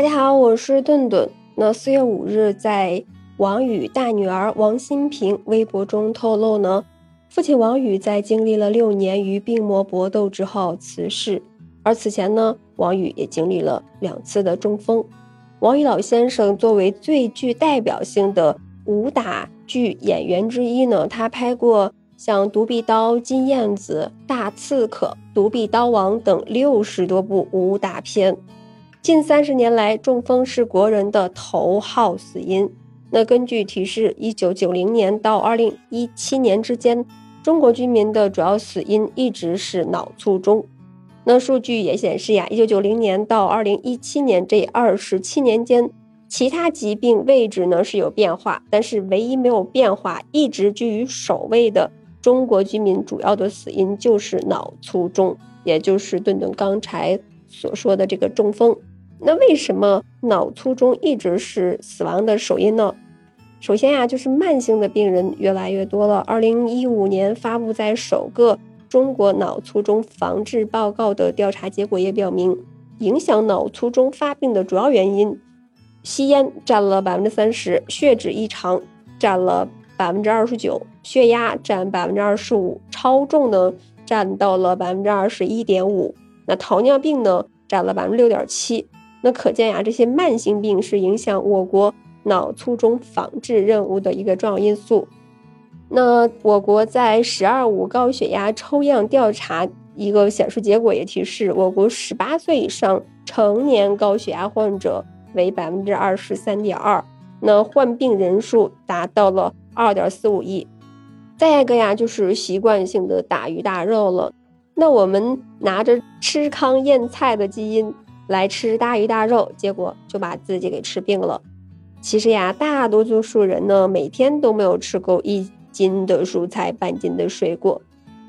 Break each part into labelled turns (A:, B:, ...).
A: 大家好，我是顿顿。那四月五日，在王宇大女儿王新平微博中透露呢，父亲王宇在经历了六年与病魔搏斗之后辞世。而此前呢，王宇也经历了两次的中风。王宇老先生作为最具代表性的武打剧演员之一呢，他拍过像《独臂刀》《金燕子》《大刺客》《独臂刀王》等六十多部武打片。近三十年来，中风是国人的头号死因。那根据提示，一九九零年到二零一七年之间，中国居民的主要死因一直是脑卒中。那数据也显示呀，一九九零年到二零一七年这二十七年间，其他疾病位置呢是有变化，但是唯一没有变化、一直居于首位的中国居民主要的死因就是脑卒中，也就是顿顿刚才所说的这个中风。那为什么脑卒中一直是死亡的首因呢？首先呀，就是慢性的病人越来越多了。二零一五年发布在首个中国脑卒中防治报告的调查结果也表明，影响脑卒中发病的主要原因，吸烟占了百分之三十，血脂异常占了百分之二十九，血压占百分之二十五，超重呢占到了百分之二十一点五，那糖尿病呢占了百分之六点七。那可见呀，这些慢性病是影响我国脑卒中防治任务的一个重要因素。那我国在“十二五”高血压抽样调查一个显示结果也提示，我国十八岁以上成年高血压患者为百分之二十三点二，那患病人数达到了二点四五亿。再一个呀，就是习惯性的大鱼大肉了。那我们拿着吃糠咽菜的基因。来吃大鱼大肉，结果就把自己给吃病了。其实呀，大多数人呢，每天都没有吃够一斤的蔬菜，半斤的水果。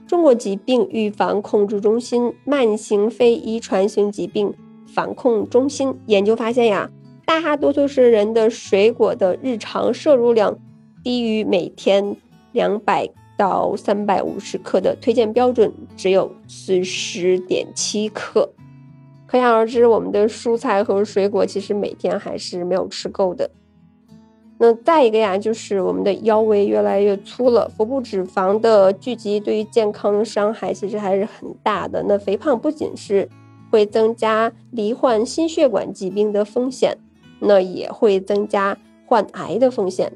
A: 中国疾病预防控制中心慢性非遗传性疾病防控中心研究发现呀，大多数人的水果的日常摄入量低于每天两百到三百五十克的推荐标准，只有四十点七克。可想而知，我们的蔬菜和水果其实每天还是没有吃够的。那再一个呀，就是我们的腰围越来越粗了，腹部脂肪的聚集对于健康的伤害其实还是很大的。那肥胖不仅是会增加罹患心血管疾病的风险，那也会增加患癌的风险。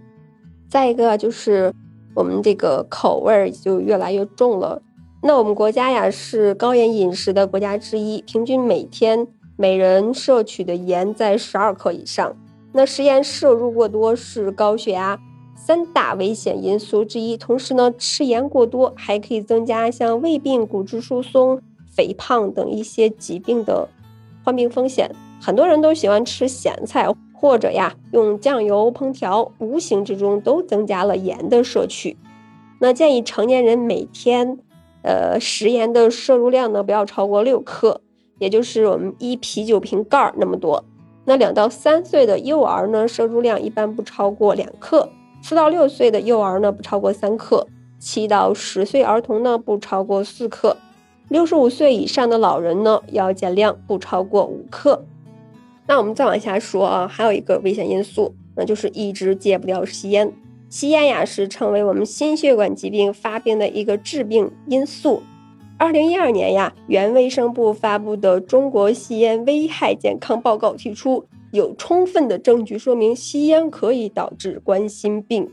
A: 再一个就是我们这个口味儿就越来越重了。那我们国家呀是高盐饮食的国家之一，平均每天每人摄取的盐在十二克以上。那食盐摄入过多是高血压三大危险因素之一。同时呢，吃盐过多还可以增加像胃病、骨质疏松、肥胖等一些疾病的患病风险。很多人都喜欢吃咸菜，或者呀用酱油烹调，无形之中都增加了盐的摄取。那建议成年人每天。呃，食盐的摄入量呢，不要超过六克，也就是我们一啤酒瓶盖儿那么多。那两到三岁的幼儿呢，摄入量一般不超过两克；四到六岁的幼儿呢，不超过三克；七到十岁儿童呢，不超过四克；六十五岁以上的老人呢，要减量，不超过五克。那我们再往下说啊，还有一个危险因素，那就是一直戒不掉吸烟。吸烟呀，是成为我们心血管疾病发病的一个致病因素。二零一二年呀，原卫生部发布的《中国吸烟危害健康报告》提出，有充分的证据说明吸烟可以导致冠心病。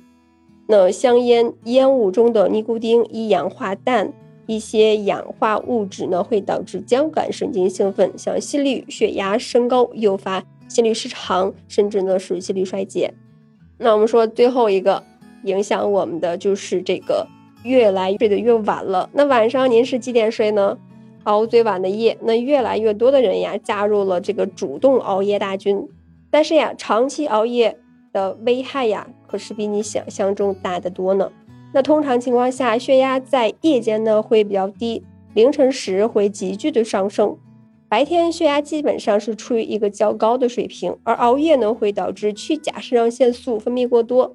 A: 那香烟烟雾中的尼古丁、一氧化氮、一些氧化物质呢，会导致交感神经兴奋，像心率、血压升高，诱发心律失常，甚至呢是心律衰竭。那我们说最后一个。影响我们的就是这个越来睡得越晚了。那晚上您是几点睡呢？熬最晚的夜，那越来越多的人呀加入了这个主动熬夜大军。但是呀，长期熬夜的危害呀，可是比你想象中大得多呢。那通常情况下，血压在夜间呢会比较低，凌晨时会急剧的上升。白天血压基本上是处于一个较高的水平，而熬夜呢会导致去甲肾上腺素分泌过多。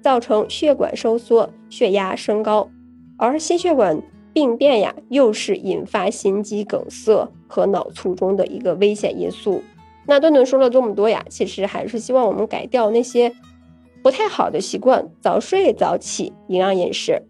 A: 造成血管收缩、血压升高，而心血管病变呀，又是引发心肌梗塞和脑卒中的一个危险因素。那顿顿说了这么多呀，其实还是希望我们改掉那些不太好的习惯，早睡早起，营养饮食。